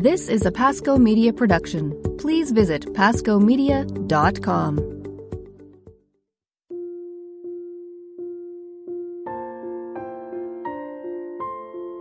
This is a Pasco Media production. Please visit pascomedia.com.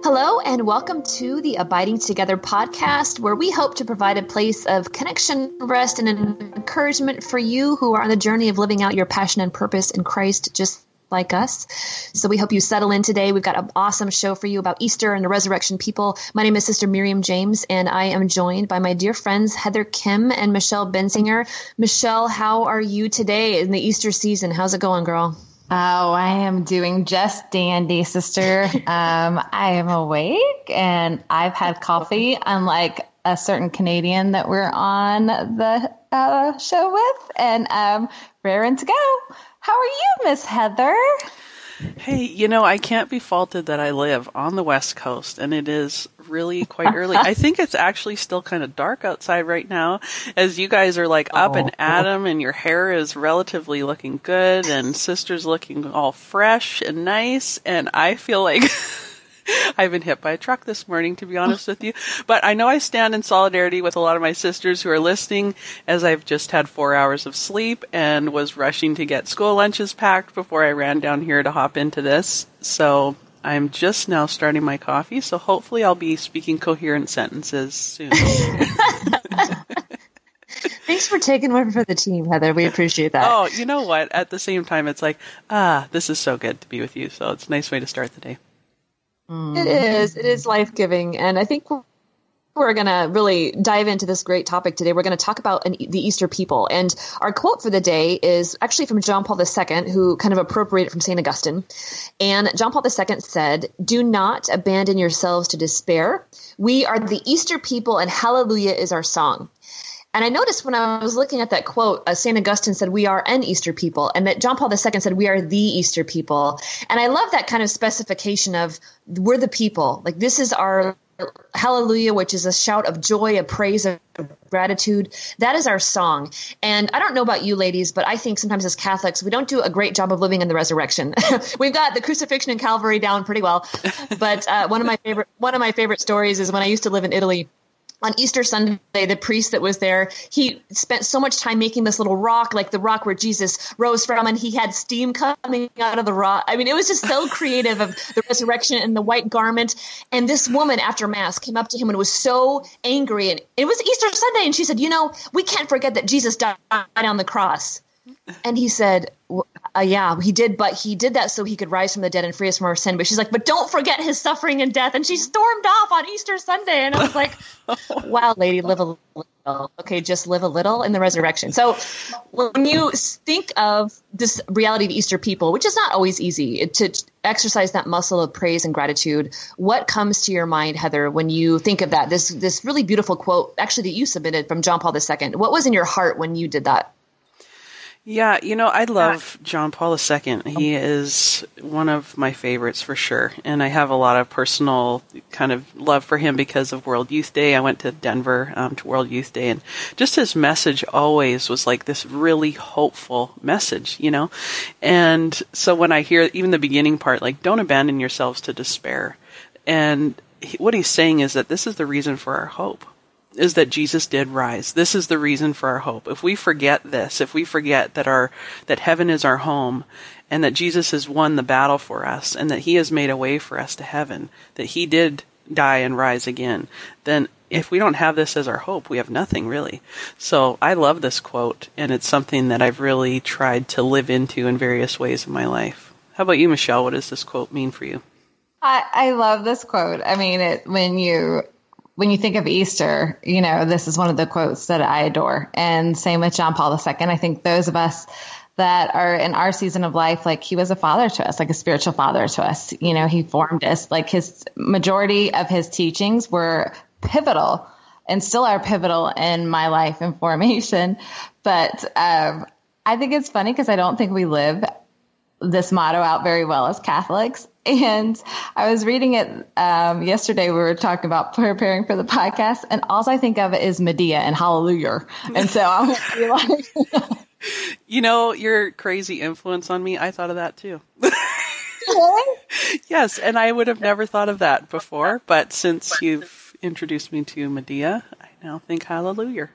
Hello, and welcome to the Abiding Together podcast, where we hope to provide a place of connection, rest, and encouragement for you who are on the journey of living out your passion and purpose in Christ, just like us. So we hope you settle in today. We've got an awesome show for you about Easter and the resurrection people. My name is Sister Miriam James, and I am joined by my dear friends Heather Khym and Michelle Benzinger. Michelle, how are you today in the Easter season? How's it going, girl? Oh, I am doing just dandy, sister. um, I am awake and I've had coffee, unlike a certain Canadian that we're on the uh, show with, and um, raring to go. How are you, Miss Heather? Hey, you know, I can't be faulted that I live on the West Coast and it is really quite early. I think it's actually still kind of dark outside right now as you guys are like up oh. and at 'em and your hair is relatively looking good and sister's looking all fresh and nice and I feel like I've been hit by a truck this morning, to be honest with you. But I know I stand in solidarity with a lot of my sisters who are listening as I've just had four hours of sleep and was rushing to get school lunches packed before I ran down here to hop into this. So I'm just now starting my coffee, so hopefully I'll be speaking coherent sentences soon. Thanks for taking one for the team, Heather. We appreciate that. oh, you know what? At the same time, it's like, ah, this is so good to be with you. So it's a nice way to start the day. It mm. is. It is life giving. And I think we're, we're going to really dive into this great topic today. We're going to talk about an, the Easter people. And our quote for the day is actually from John Paul II, who kind of appropriated from St. Augustine. And John Paul II said, Do not abandon yourselves to despair. We are the Easter people, and hallelujah is our song. And I noticed when I was looking at that quote, uh, St. Augustine said, We are an Easter people, and that John Paul II said, We are the Easter people. And I love that kind of specification of we're the people. Like, this is our hallelujah, which is a shout of joy, a praise, of gratitude. That is our song. And I don't know about you ladies, but I think sometimes as Catholics, we don't do a great job of living in the resurrection. We've got the crucifixion and Calvary down pretty well. But uh, one of my favorite one of my favorite stories is when I used to live in Italy on Easter Sunday, the priest that was there, he spent so much time making this little rock, like the rock where Jesus rose from, and he had steam coming out of the rock. I mean, it was just so creative of the resurrection and the white garment. And this woman after Mass came up to him and was so angry. And it was Easter Sunday, and she said, You know, we can't forget that Jesus died on the cross. And he said, uh, yeah, he did, but he did that so he could rise from the dead and free us from our sin. But she's like, but don't forget his suffering and death. And she stormed off on Easter Sunday. And I was like, wow, lady, live a little. Okay, just live a little in the resurrection. So when you think of this reality of Easter people, which is not always easy to exercise that muscle of praise and gratitude, what comes to your mind, Heather, when you think of that? This, this really beautiful quote, actually, that you submitted from John Paul II. What was in your heart when you did that? Yeah, you know, I love John Paul II. He is one of my favorites for sure. And I have a lot of personal kind of love for him because of World Youth Day. I went to Denver um, to World Youth Day and just his message always was like this really hopeful message, you know? And so when I hear even the beginning part, like, don't abandon yourselves to despair. And what he's saying is that this is the reason for our hope is that Jesus did rise. This is the reason for our hope. If we forget this, if we forget that our that heaven is our home and that Jesus has won the battle for us and that he has made a way for us to heaven, that he did die and rise again, then if we don't have this as our hope, we have nothing really. So I love this quote and it's something that I've really tried to live into in various ways in my life. How about you, Michelle? What does this quote mean for you? I, I love this quote. I mean, it, when you when you think of Easter, you know, this is one of the quotes that I adore. And same with John Paul II. I think those of us that are in our season of life, like he was a father to us, like a spiritual father to us. You know, he formed us. Like his majority of his teachings were pivotal and still are pivotal in my life and formation. But um, I think it's funny because I don't think we live this motto out very well as Catholics. And I was reading it um, yesterday. We were talking about preparing for the podcast, and all I think of is Madea and Hallelujah. And so I'm like, you know, your crazy influence on me. I thought of that too. yes, and I would have never thought of that before. But since you've introduced me to Madea, I now think hallelujah.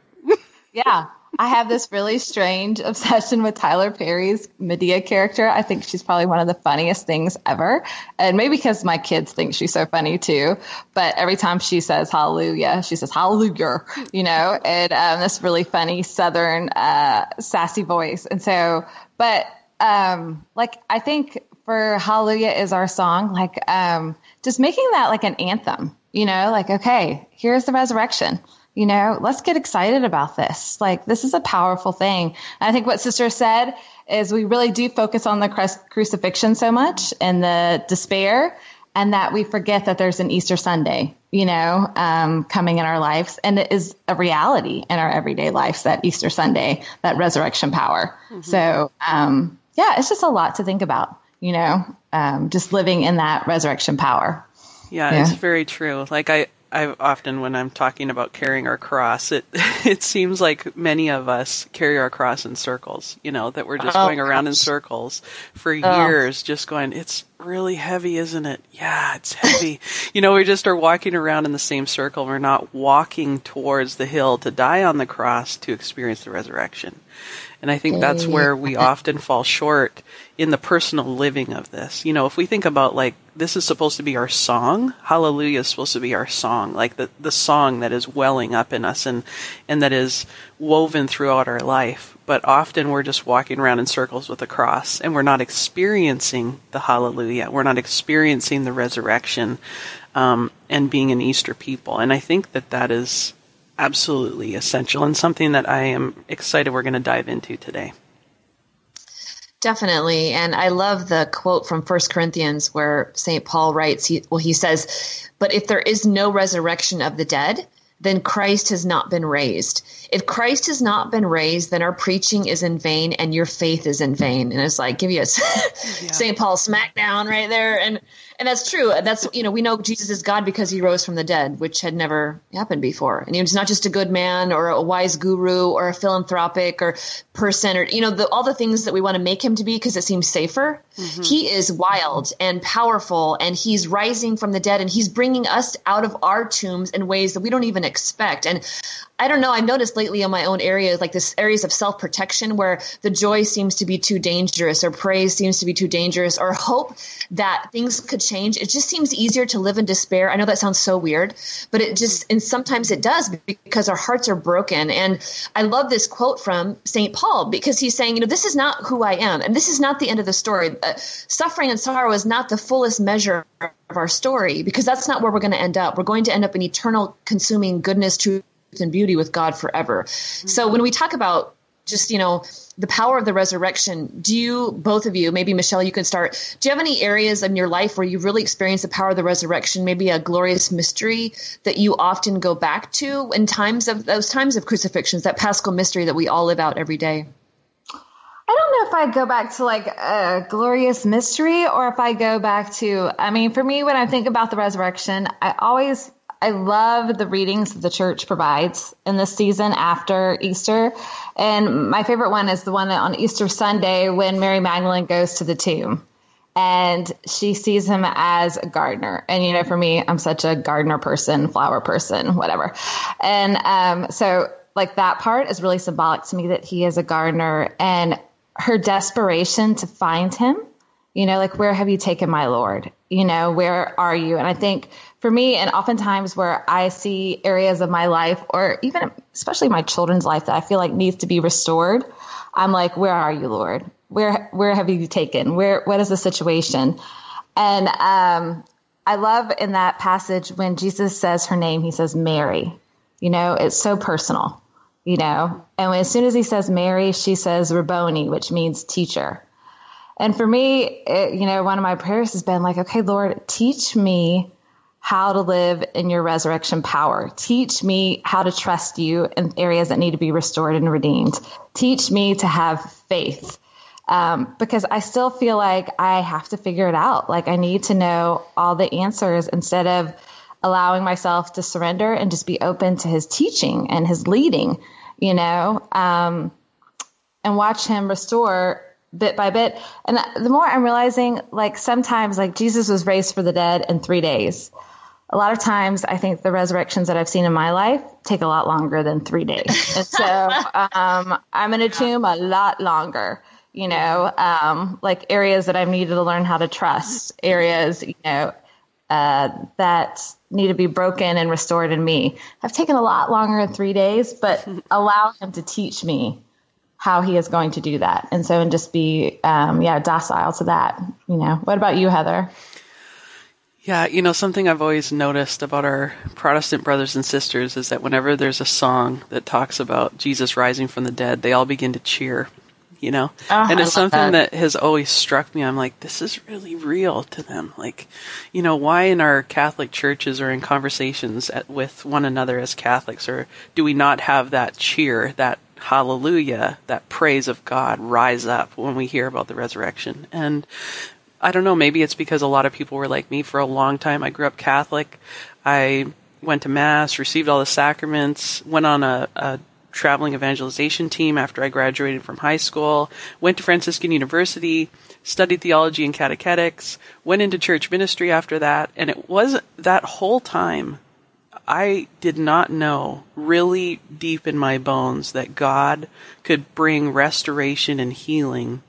yeah. I have this really strange obsession with Tyler Perry's Madea character. I think she's probably one of the funniest things ever. And maybe because my kids think she's so funny too. But every time she says hallelujah, she says hallelujah, you know, and um, this really funny Southern uh, sassy voice. And so, but um, like, I think for hallelujah is our song, like um, just making that like an anthem, you know, like, okay, here's the resurrection you know, let's get excited about this. Like, this is a powerful thing. And I think what Sister said is we really do focus on the crucifixion so much and the despair, and that we forget that there's an Easter Sunday, you know, um, coming in our lives. And it is a reality in our everyday lives that Easter Sunday, that resurrection power. Mm-hmm. So, um, yeah, it's just a lot to think about, you know, um, just living in that resurrection power. Yeah, yeah, it's very true. Like I, I often, when I'm talking about carrying our cross, it it seems like many of us carry our cross in circles. You know that we're just oh, going around gosh. in circles for oh. years, just going. It's really heavy, isn't it? Yeah, it's heavy. you know, we just are walking around in the same circle. We're not walking towards the hill to die on the cross to experience the resurrection. And I think that's mm. where we often fall short in the personal living of this. You know, if we think about like this is supposed to be our song, hallelujah is supposed to be our song, like the the song that is welling up in us and and that is woven throughout our life. But often we're just walking around in circles with a cross and we're not experiencing the hallelujah. We're not experiencing the resurrection um, and being an Easter people. And I think that that is absolutely essential and something that I am excited we're going to dive into today. Definitely. And I love the quote from First Corinthians where St. Paul writes, he, well, he says, but if there is no resurrection of the dead, then Christ has not been raised. If Christ has not been raised, then our preaching is in vain and your faith is in vain. And it's like, give you a yeah. St. Paul smackdown right there. And and that's true. That's you know we know Jesus is God because he rose from the dead, which had never happened before. And he's not just a good man or a wise guru or a philanthropic or person or you know the, all the things that we want to make him to be because it seems safer. Mm-hmm. He is wild and powerful, and he's rising from the dead, and he's bringing us out of our tombs in ways that we don't even expect. And I don't know. I've noticed lately in my own areas, like this areas of self protection, where the joy seems to be too dangerous, or praise seems to be too dangerous, or hope that things could change. It just seems easier to live in despair. I know that sounds so weird, but it just and sometimes it does because our hearts are broken. And I love this quote from Saint Paul because he's saying, you know, this is not who I am, and this is not the end of the story. Uh, suffering and sorrow is not the fullest measure of our story because that's not where we're going to end up. We're going to end up in eternal, consuming goodness, truth and beauty with God forever. Mm-hmm. So when we talk about just, you know, the power of the resurrection, do you, both of you, maybe Michelle, you can start, do you have any areas in your life where you've really experienced the power of the resurrection, maybe a glorious mystery that you often go back to in times of those times of crucifixions, that paschal mystery that we all live out every day? I don't know if I go back to like a glorious mystery or if I go back to, I mean, for me, when I think about the resurrection, I always I love the readings that the church provides in this season after Easter. And my favorite one is the one on Easter Sunday when Mary Magdalene goes to the tomb and she sees him as a gardener. And, you know, for me, I'm such a gardener person, flower person, whatever. And um, so, like, that part is really symbolic to me that he is a gardener and her desperation to find him. You know, like, where have you taken my Lord? You know, where are you? And I think for me, and oftentimes where I see areas of my life, or even especially my children's life, that I feel like needs to be restored, I'm like, where are you, Lord? Where where have you taken? Where what is the situation? And um, I love in that passage when Jesus says her name, he says Mary. You know, it's so personal. You know, and as soon as he says Mary, she says Rabboni, which means teacher. And for me, it, you know, one of my prayers has been like, okay, Lord, teach me how to live in your resurrection power. Teach me how to trust you in areas that need to be restored and redeemed. Teach me to have faith. Um, because I still feel like I have to figure it out. Like I need to know all the answers instead of allowing myself to surrender and just be open to his teaching and his leading, you know, um, and watch him restore bit by bit. And the more I'm realizing, like sometimes, like Jesus was raised for the dead in three days a lot of times I think the resurrections that I've seen in my life take a lot longer than three days. And so um, I'm in a tomb a lot longer, you know, um, like areas that I've needed to learn how to trust, areas, you know, uh, that need to be broken and restored in me. I've taken a lot longer than three days, but allow him to teach me how he is going to do that. And so, and just be, um, yeah, docile to that, you know. What about you, Heather? Yeah, you know, something I've always noticed about our Protestant brothers and sisters is that whenever there's a song that talks about Jesus rising from the dead, they all begin to cheer, you know? Oh, and it's something that. that. has always struck me. I'm like, this is really real to them. Like, you know, why in our Catholic churches or in conversations at, with one another as Catholics, or do we not have that cheer, that hallelujah, that praise of God rise up when we hear about the resurrection? And I don't know, maybe it's because a lot of people were like me for a long time. I grew up Catholic. I went to Mass, received all the sacraments, went on a, a traveling evangelization team after I graduated from high school, went to Franciscan University, studied theology and catechetics, went into church ministry after that, and it was that whole time I did not know really deep in my bones that God could bring restoration and healing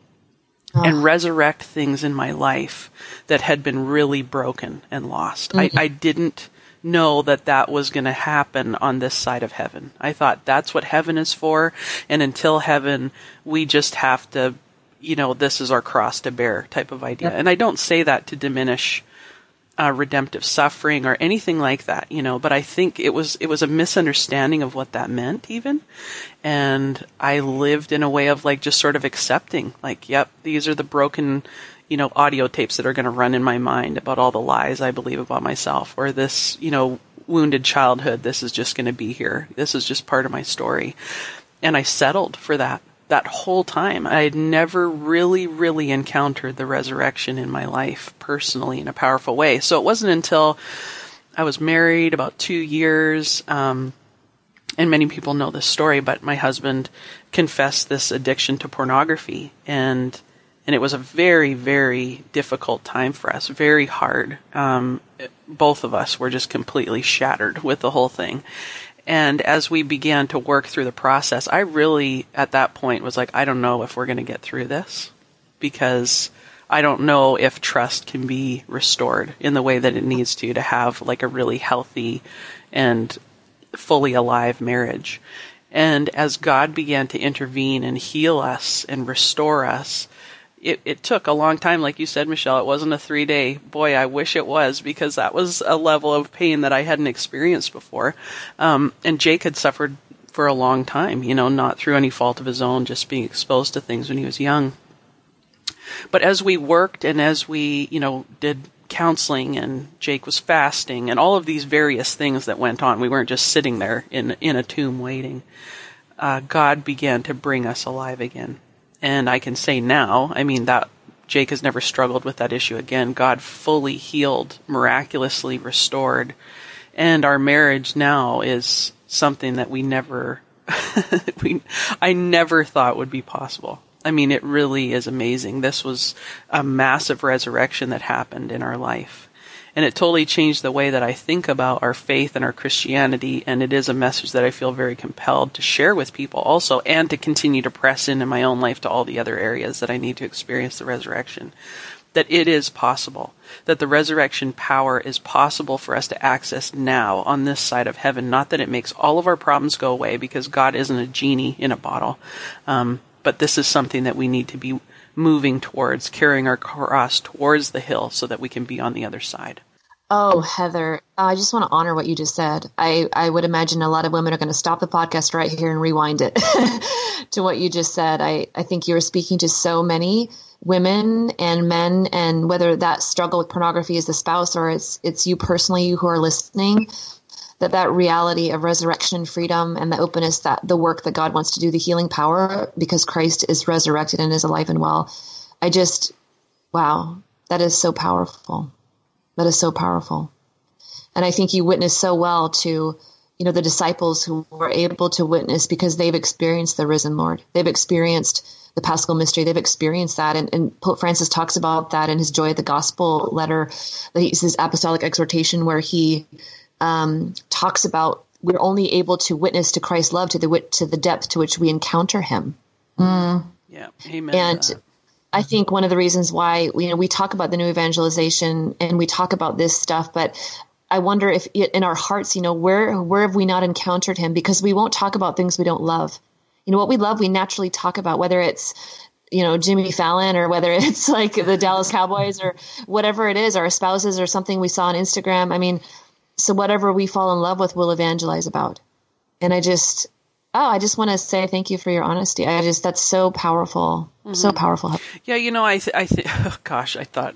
and ah. resurrect things in my life that had been really broken and lost. I, mm-hmm. I didn't know that that was going to happen on this side of heaven. I thought that's what heaven is for, and until heaven, we just have to, you know, this is our cross to bear type of idea. And I don't say that to diminish uh, redemptive suffering or anything like that, you know. But I think it was it was a misunderstanding of what that meant, even. And I lived in a way of like just sort of accepting, like, yep, these are the broken, you know, audio tapes that are going to run in my mind about all the lies I believe about myself, or this, you know, wounded childhood. This is just going to be here. This is just part of my story. And I settled for that that whole time. I had never really, really encountered the resurrection in my life personally in a powerful way. So it wasn't until I was married about two years, um, and many people know this story, but my husband confessed this addiction to pornography and and it was a very, very difficult time for us, very hard. Um, both of us were just completely shattered with the whole thing. And as we began to work through the process, I really, at that point, was like, I don't know if we're going to get through this because I don't know if trust can be restored in the way that it needs to to have like a really healthy and fully alive marriage. And as God began to intervene and heal us and restore us, it, it took a long time, like you said, Michelle. It wasn't a three day. Boy, I wish it was because that was a level of pain that I hadn't experienced before. Um, and Jake had suffered for a long time, you know, not through any fault of his own, just being exposed to things when he was young. But as we worked and as we, you know, did counseling and Jake was fasting and all of these various things that went on, we weren't just sitting there in in a tomb waiting. Uh, God began to bring us alive again. And I can say now, I mean, that Jake has never struggled with that issue again. God fully healed, miraculously restored. And our marriage now is something that we never, we, I never thought would be possible. I mean, it really is amazing. This was a massive resurrection that happened in our life. And it totally changed the way that I think about our faith and our Christianity. And it is a message that I feel very compelled to share with people also and to continue to press in in my own life to all the other areas that I need to experience the resurrection. That it is possible. That the resurrection power is possible for us to access now on this side of heaven. Not that it makes all of our problems go away because God isn't a genie in a bottle. Um, but this is something that we need to be moving towards, carrying our cross towards the hill so that we can be on the other side. Oh, Heather, I just want to honor what you just said. I, I would imagine a lot of women are going to stop the podcast right here and rewind it to what you just said. I, I think you were speaking to so many women and men, and whether that struggle with pornography is the spouse or it's it's you personally who are listening, that that reality of resurrection and freedom and the openness that the work that God wants to do, the healing power, because Christ is resurrected and is alive and well. I just, wow, that is so powerful. That is so powerful. And I think you witnessed so well to you know, the disciples who were able to witness because they've experienced the risen Lord. They've experienced the Paschal mystery. They've experienced that. And, and Pope Francis talks about that in his Joy of the Gospel letter, that his apostolic exhortation, where he um, talks about we're only able to witness to Christ's love to the to the depth to which we encounter Him. Mm. Yeah, amen. And I think one of the reasons why you know we talk about the new evangelization and we talk about this stuff, but I wonder if it, in our hearts, you know, where where have we not encountered Him? Because we won't talk about things we don't love. You know, what we love, we naturally talk about, whether it's you know Jimmy Fallon or whether it's like the Dallas Cowboys or whatever it is, our spouses or something we saw on Instagram. I mean, so whatever we fall in love with, we'll evangelize about. And I just, oh, I just want to say thank you for your honesty. I just, that's so powerful. Mm-hmm. So powerful. Yeah, you know, I, th- I think, oh gosh, I thought,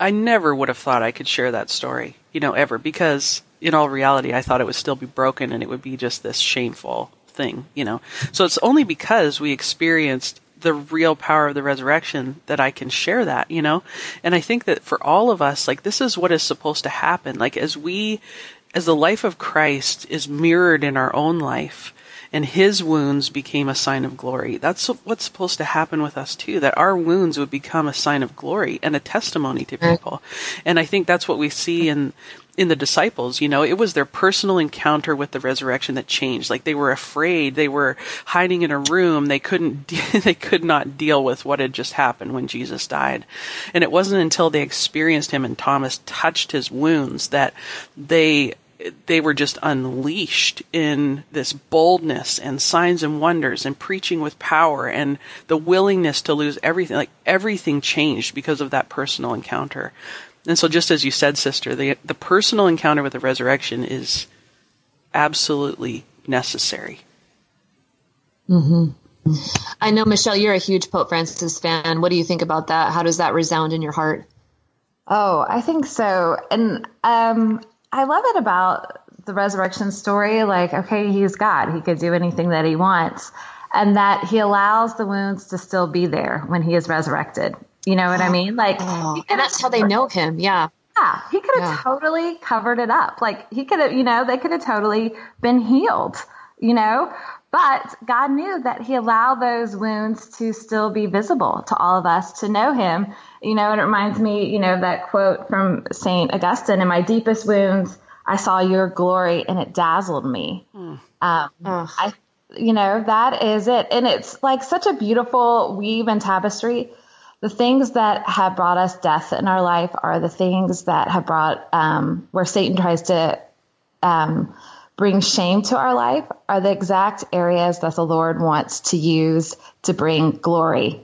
I never would have thought I could share that story, you know, ever, because in all reality, I thought it would still be broken and it would be just this shameful thing, you know. So it's only because we experienced the real power of the resurrection that I can share that, you know? And I think that for all of us, like, this is what is supposed to happen. Like, as we, as the life of Christ is mirrored in our own life, and his wounds became a sign of glory. That's what's supposed to happen with us too, that our wounds would become a sign of glory and a testimony to mm-hmm. people. And I think that's what we see in, in the disciples, you know, it was their personal encounter with the resurrection that changed. Like they were afraid, they were hiding in a room, they couldn't, they could not deal with what had just happened when Jesus died. And it wasn't until they experienced him and Thomas touched his wounds that they they were just unleashed in this boldness and signs and wonders and preaching with power and the willingness to lose everything. Like everything changed because of that personal encounter. And so, just as you said, sister, the the personal encounter with the resurrection is absolutely necessary. Mm-hmm. I know, Michelle, you're a huge Pope Francis fan. What do you think about that? How does that resound in your heart? Oh, I think so. And um, I love it about the resurrection story. Like, okay, he's God, he could do anything that he wants. And that he allows the wounds to still be there when he is resurrected. You know what I mean? Like, oh, and that's how they know him. Yeah. Yeah, he could have yeah. totally covered it up. Like he could have, you know, they could have totally been healed, you know. But God knew that He allowed those wounds to still be visible to all of us to know Him. You know, and it reminds me, you know, that quote from Saint Augustine: "In my deepest wounds, I saw Your glory, and it dazzled me." Mm. Um, I, you know, that is it, and it's like such a beautiful weave and tapestry the things that have brought us death in our life are the things that have brought um, where Satan tries to um, bring shame to our life are the exact areas that the Lord wants to use to bring glory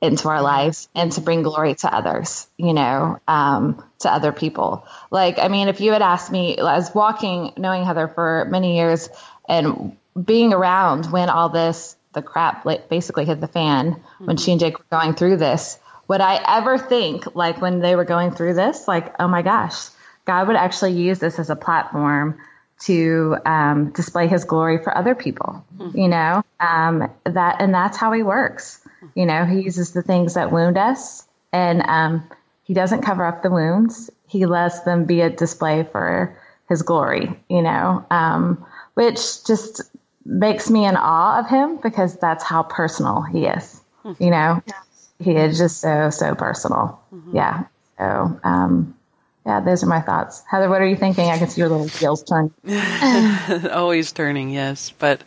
into our lives and to bring glory to others, you know, um, to other people. Like, I mean, if you had asked me, I was walking, knowing Heather for many years and being around when all this the crap basically hit the fan mm-hmm. when she and Jake were going through this. Would I ever think, like when they were going through this, like, oh my gosh, God would actually use this as a platform to um, display His glory for other people? Mm-hmm. You know, um, that and that's how He works. You know, He uses the things that wound us, and um, He doesn't cover up the wounds. He lets them be a display for His glory. You know, um, which just makes me in awe of him because that's how personal he is. Mm-hmm. You know, yeah. he is just so so personal. Mm-hmm. Yeah. So, um, yeah, those are my thoughts. Heather, what are you thinking? I can see your little wheels turning. Always turning, yes. But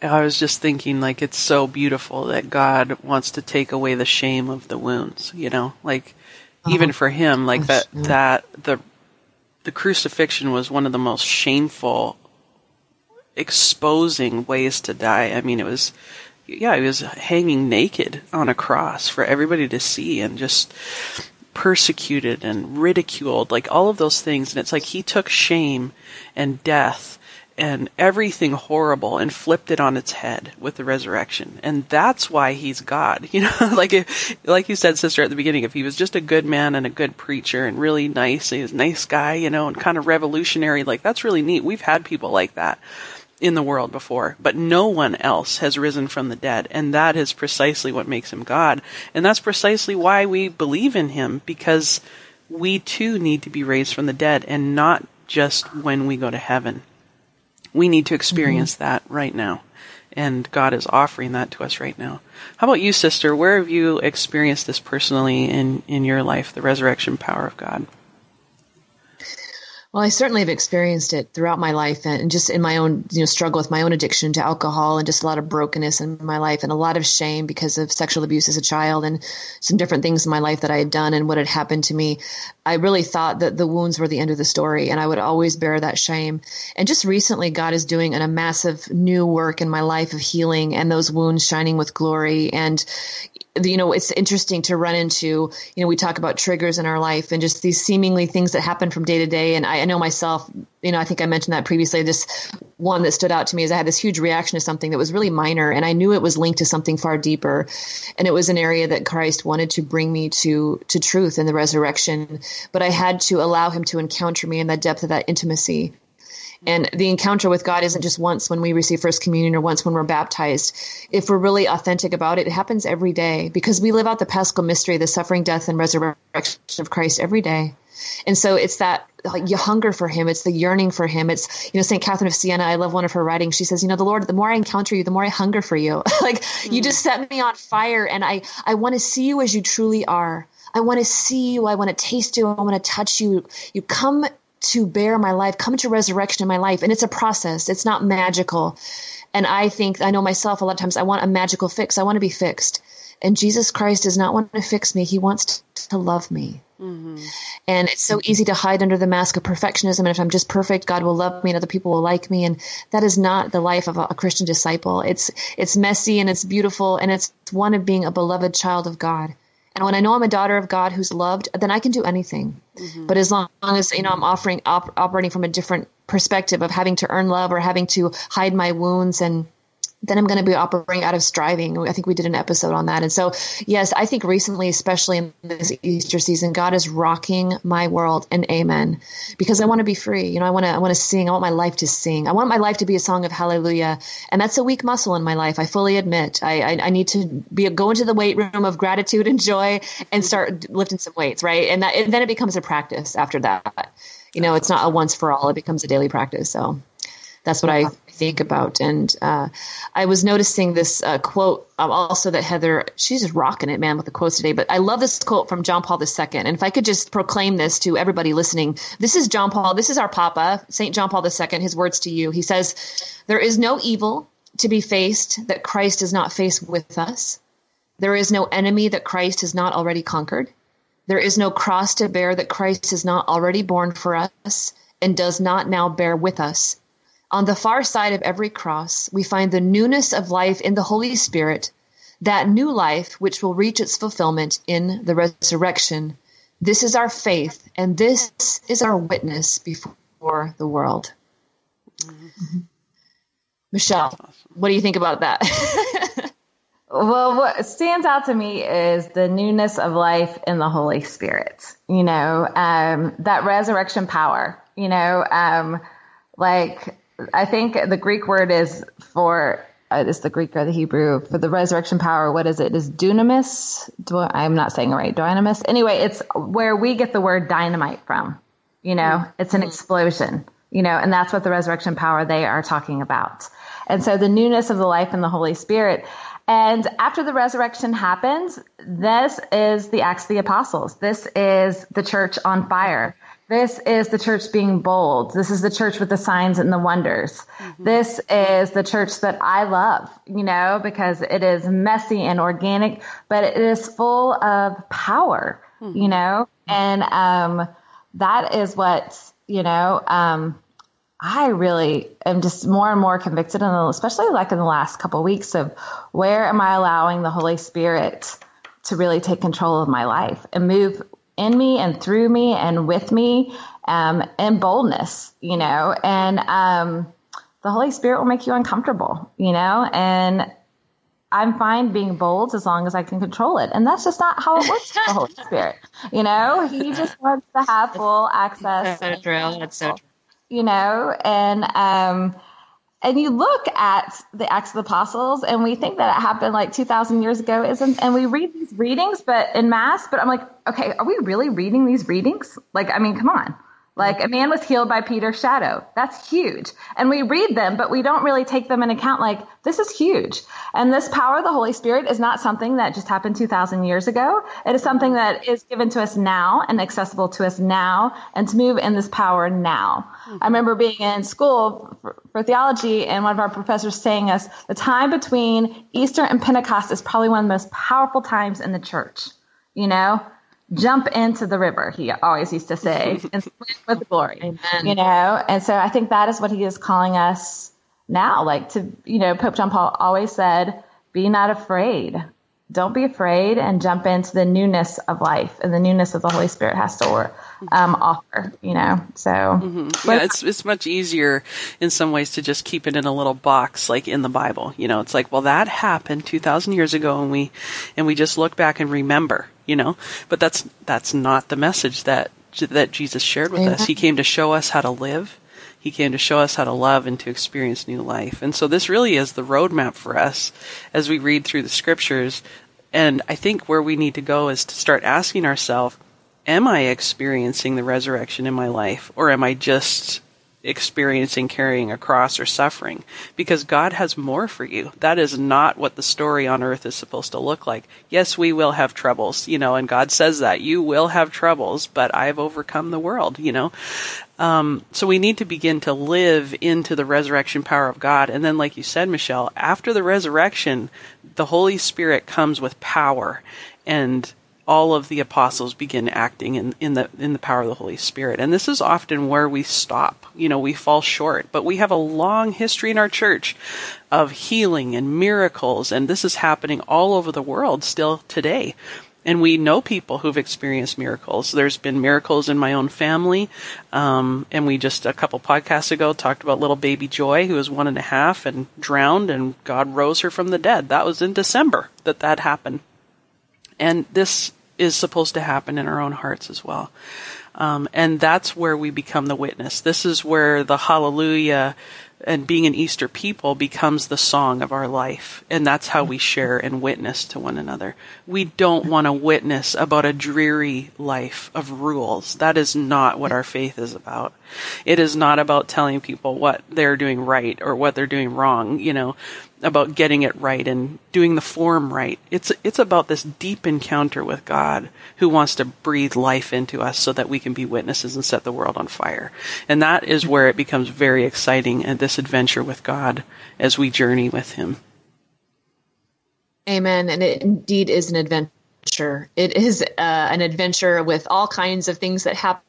I was just thinking, like, it's so beautiful that God wants to take away the shame of the wounds. You know, like uh-huh. even for him, like that that the the crucifixion was one of the most shameful exposing ways to die. I mean, it was, yeah, he was hanging naked on a cross for everybody to see and just persecuted and ridiculed, like all of those things. And it's like he took shame and death and everything horrible and flipped it on its head with the resurrection. And that's why he's God. You know, like if, like you said, sister, at the beginning, if he was just a good man and a good preacher and really nice, he was a nice guy, you know, and kind of revolutionary, like that's really neat. We've had people like that in the world before, but no one else has risen from the dead. And that is precisely what makes him God. And that's precisely why we believe in him, because we too need to be raised from the dead and not just when we go to heaven. we need to experience mm-hmm. that right now. And God is offering that to us right now. How about you, sister? Where have you experienced this personally in, in your life, the resurrection power of God? Well, I certainly have experienced it throughout my life and just in my own, you know, struggle with my own addiction to alcohol and just a lot of brokenness in my life and a lot of shame because of sexual abuse as a child and some different things in my life that I had done and what had happened to me. I really thought that the wounds were the end of the story and I would always bear that shame. And just recently, God is doing a massive new work in my life of healing and those wounds shining with glory. And, you know, it's interesting to run into, you know, we talk about triggers in our life and just these seemingly things that happen from day to day. And I, I, know myself, you know, I think I mentioned that previously. This one that stood out to me is I had this huge reaction to something that was really minor and I knew it was linked to something far deeper. And it was an area that Christ wanted to bring me to, to truth and the resurrection. But I had to allow him to encounter me in the depth of that intimacy and the encounter with God isn't just once when we receive First Communion or once when we're baptized. If we're really authentic about it, it happens every day because we live out the Paschal mystery, the suffering, death, and resurrection of Christ every day. And so it's that like you hunger for him. It's the yearning for him. It's, you know, St. Catherine of Siena, I love one of her writings. She says, you know, the Lord, the more I encounter you, the more I hunger for you. like mm. you just set me on fire and I, I want to see you as you truly are. I want to see you. I want to taste you. I want to touch you. You come to bear my life, come to resurrection in my life. And it's a process. It's not magical. And I think, I know myself a lot of times, I want a magical fix. I want to be fixed. And Jesus Christ does not want to fix me. He wants to love me. Mm-hmm. And it's so easy to hide under the mask of perfectionism. And if I'm just perfect, God will love me and other people will like me. And that is not the life of a, a Christian disciple. It's, it's messy and it's beautiful and it's one of being a beloved child of God. And when I know I'm a daughter of God who's loved, then I can do anything. Mm-hmm. But as long as you know I'm offering op- operating from a different perspective of having to earn love or having to hide my wounds and then I'm going to be operating out of striving. I think we did an episode on that. And so, yes, I think recently, especially in this Easter season, God is rocking my world and amen. Because I want to be free. You know, I want to, I want to sing. I want my life to sing. I want my life to be a song of hallelujah. And that's a weak muscle in my life. I fully admit I, I, I need to be, go into the weight room of gratitude and joy and start lifting some weights. Right. And that, and then it becomes a practice after that. You know, it's not a once for all. It becomes a daily practice. So that's what I think about. And uh, I was noticing this uh, quote um, also that Heather, she's just rocking it, man, with the quotes today. But I love this quote from John Paul II. And if I could just proclaim this to everybody listening, this is John Paul, this is our Papa, St. John Paul II, his words to you. He says, There is no evil to be faced that Christ does not face with us. There is no enemy that Christ has not already conquered. There is no cross to bear that Christ has not already borne for us and does not now bear with us. On the far side of every cross, we find the newness of life in the Holy Spirit, that new life which will reach its fulfillment in the resurrection. This is our faith, and this is our witness before the world. Mm-hmm. Michelle, what do you think about that? well, what stands out to me is the newness of life in the Holy Spirit. You know, um, that resurrection power. You know, um, like I think the Greek word is for uh, it's the Greek or the Hebrew for the resurrection power. What is it? Is dunamis? Do, I'm not saying it right. Dynamis. Anyway, it's where we get the word dynamite from. You know, mm-hmm. it's an explosion. You know, and that's what the resurrection power they are talking about. And so the newness of the life in the Holy Spirit. And after the resurrection happens, this is the Acts of the Apostles. This is the church on fire. This is the church being bold. This is the church with the signs and the wonders. Mm-hmm. This is the church that I love, you know, because it is messy and organic, but it is full of power, mm-hmm. you know, and um, that is what, you know, um, I really am just more and more convicted, and especially like in the last couple of weeks of where am I allowing the Holy Spirit to really take control of my life and move in me and through me and with me um, and boldness, you know, and um, the Holy Spirit will make you uncomfortable, you know, and I'm fine being bold as long as I can control it. And that's just not how it works with the Holy Spirit. You know, he just wants to have full access. That's so true. That's so true. You know, and um, and you look at the Acts of the Apostles and we think that it happened like 2000 years ago isn't and we read these readings but in mass but I'm like okay are we really reading these readings? Like I mean come on Like a man was healed by Peter's shadow. That's huge. And we read them, but we don't really take them in account. Like this is huge. And this power of the Holy Spirit is not something that just happened 2000 years ago. It is something that is given to us now and accessible to us now and to move in this power now. Mm-hmm. I remember being in school for, for theology and one of our professors saying us the time between Easter and Pentecost is probably one of the most powerful times in the church. You know, jump into the river, he always used to say, and swim with glory. Amen. You know, and so I think that is what he is calling us now. Like to, you know, Pope John Paul always said, be not afraid. Don't be afraid and jump into the newness of life and the newness of the Holy Spirit has to um, offer, you know. So mm-hmm. yeah, it's it's much easier in some ways to just keep it in a little box like in the Bible. You know, it's like, well, that happened two thousand years ago, and we and we just look back and remember you know. But that's that's not the message that that Jesus shared with us. He came to show us how to live. He came to show us how to love and to experience new life. And so this really is the roadmap for us as we read through the scriptures. And I think where we need to go is to start asking ourselves, am I experiencing the resurrection in my life or am I just experiencing carrying a cross or suffering because God has more for you. That is not what the story on earth is supposed to look like. Yes, we will have troubles, you know, and God says that you will have troubles, but I've overcome the world, you know. Um, so we need to begin to live into the resurrection power of God. And then, like you said, Michelle, after the resurrection, the Holy Spirit comes with power and all of the apostles begin acting in, in the in the power of the Holy Spirit. And this is often where we stop. You know, we fall short. But we have a long history in our church of healing and miracles, and this is happening all over the world still today. And we know people who've experienced miracles. There's been miracles in my own family. Um, and we just a couple podcasts ago talked about little baby Joy, who was one and a half and drowned, and God rose her from the dead. That was in December that that happened. And this is supposed to happen in our own hearts as well. Um, and that's where we become the witness. This is where the hallelujah and being an Easter people becomes the song of our life. And that's how we share and witness to one another. We don't want to witness about a dreary life of rules. That is not what our faith is about. It is not about telling people what they're doing right or what they're doing wrong. You know, about getting it right and doing the form right. It's it's about this deep encounter with God who wants to breathe life into us so that we can be witnesses and set the world on fire. And that is where it becomes very exciting and this adventure with God as we journey with him. Amen. And it indeed is an adventure. It is uh, an adventure with all kinds of things that happen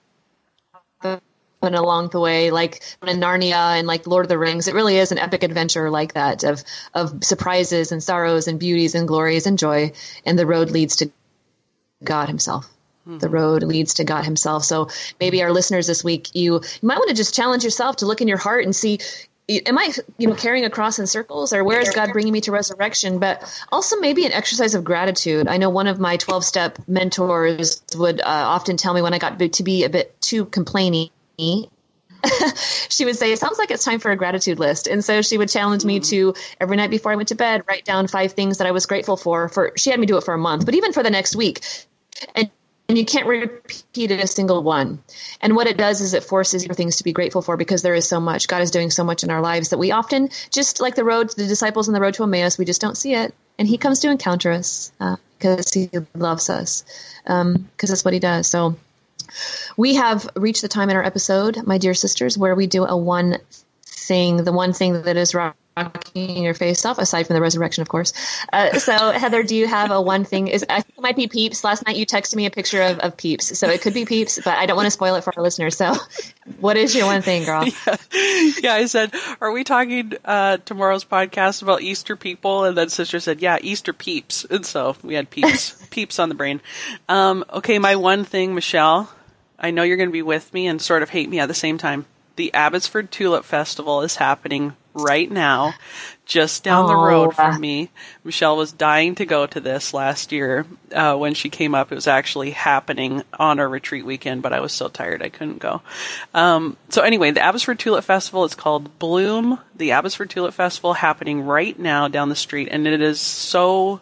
along the way, like in Narnia and like Lord of the Rings. It really is an epic adventure like that of of surprises and sorrows and beauties and glories and joy. And the road leads to God Himself. Mm-hmm. The road leads to God Himself. So maybe our listeners this week, you, you might want to just challenge yourself to look in your heart and see am I, you know, carrying a cross in circles or where is God bringing me to resurrection? But also maybe an exercise of gratitude. I know one of my 12 step mentors would uh, often tell me when I got to be a bit too complaining she would say, It sounds like it's time for a gratitude list. And so she would challenge me to every night before I went to bed, write down five things that I was grateful for. For she had me do it for a month, but even for the next week. And and you can't repeat a single one. And what it does is it forces your things to be grateful for because there is so much. God is doing so much in our lives that we often just like the road, to the disciples on the road to Emmaus, we just don't see it. And He comes to encounter us uh, because He loves us, because um, that's what He does. So we have reached the time in our episode, my dear sisters, where we do a one thing, the one thing that is rocking your face off, aside from the resurrection, of course. Uh, so, Heather, do you have a one thing? Is I think it might be Peeps. Last night you texted me a picture of, of Peeps, so it could be Peeps, but I don't want to spoil it for our listeners. So, what is your one thing, girl? Yeah, yeah I said, are we talking uh, tomorrow's podcast about Easter people? And then sister said, yeah, Easter Peeps, and so we had Peeps, Peeps on the brain. Um, okay, my one thing, Michelle. I know you're going to be with me and sort of hate me at the same time. The Abbotsford Tulip Festival is happening right now, just down oh, the road from me. Michelle was dying to go to this last year uh, when she came up. It was actually happening on our retreat weekend, but I was so tired I couldn't go. Um, so anyway, the Abbotsford Tulip Festival is called Bloom. The Abbotsford Tulip Festival happening right now down the street, and it is so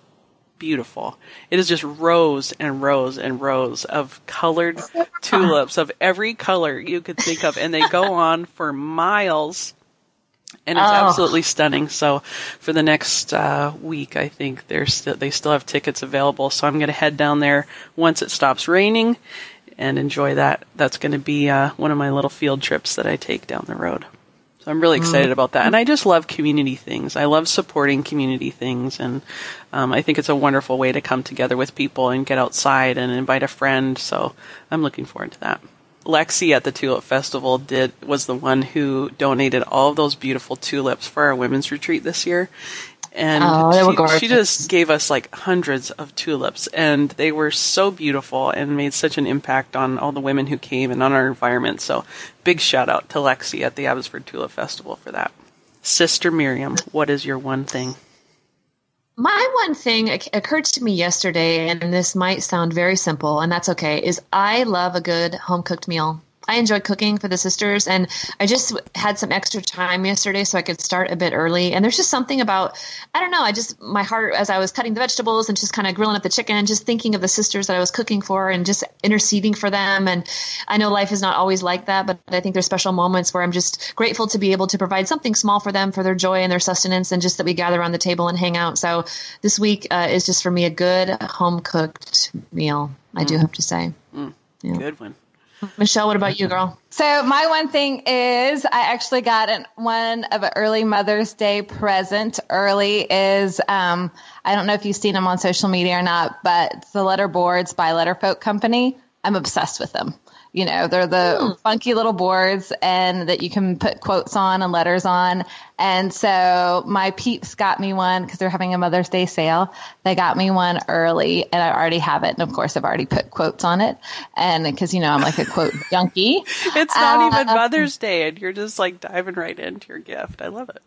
beautiful. It is just rows and rows and rows of colored tulips of every color you could think of, and they go on for miles. And it's Oh. absolutely stunning. So, for the next uh, week, I think there's st- they still have tickets available. So I'm going to head down there once it stops raining, and enjoy that. That's going to be uh, one of my little field trips that I take down the road. So I'm really excited about that. And I just love community things. I love supporting community things. And um, I think it's a wonderful way to come together with people and get outside and invite a friend. So I'm looking forward to that. Lexi at the Tulip Festival did was the one who donated all of those beautiful tulips for our women's retreat this year. And Oh, she, she just gave us like hundreds of tulips and they were so beautiful and made such an impact on all the women who came and on our environment. So big shout out to Lexi at the Abbotsford Tulip Festival for that. Sister Miriam, what is your one thing? My one thing occurred to me yesterday, and this might sound very simple, and that's okay, is I love a good home cooked meal. I enjoy cooking for the sisters, and I just had some extra time yesterday so I could start a bit early. And there's just something about, I don't know, I just, my heart, as I was cutting the vegetables and just kind of grilling up the chicken, just thinking of the sisters that I was cooking for and just interceding for them. And I know life is not always like that, but I think there's special moments where I'm just grateful to be able to provide something small for them for their joy and their sustenance, and just that we gather around the table and hang out. So this week uh, is just for me a good home cooked meal. I do have to say. Good one. Michelle, what about you, girl? So my one thing is I actually got an, one of an early Mother's Day present. Early is um, I don't know if you've seen them on social media or not, but the letter boards by Letterfolk Company. I'm obsessed with them. You know, they're the funky little boards and that you can put quotes on and letters on. And so my peeps got me one because they're having a Mother's Day sale. They got me one early and I already have it. And of course, I've already put quotes on it. And because, you know, I'm like a quote junkie. It's not even Uh, Mother's Day, and you're just like diving right into your gift. I love it.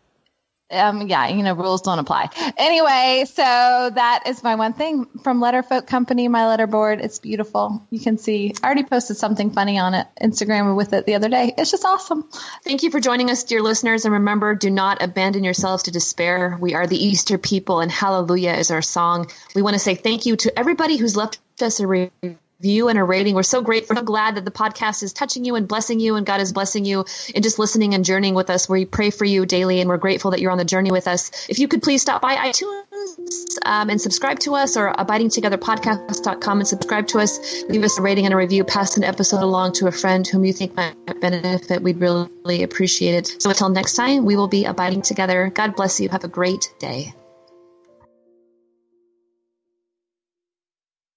Um, yeah, you know, rules don't apply. Anyway, so that is my one thing from Letterfolk Company, my letterboard. It's beautiful. You can see, I already posted something funny on it, Instagram with it the other day. It's just awesome. Thank you for joining us, dear listeners. And remember, do not abandon yourselves to despair. We are the Easter people, and hallelujah is our song. We want to say thank you to everybody who's left us a review and a rating. We're so grateful, so glad that the podcast is touching you and blessing you, and God is blessing you and just listening and journeying with us. We pray for you daily, and we're grateful that you're on the journey with us. If you could please stop by iTunes um, and subscribe to us, or abidingtogetherpodcast.com and subscribe to us. Leave us a rating and a review. Pass an episode along to a friend whom you think might benefit. We'd really appreciate it. So until next time, we will be abiding together. God bless you. Have a great day.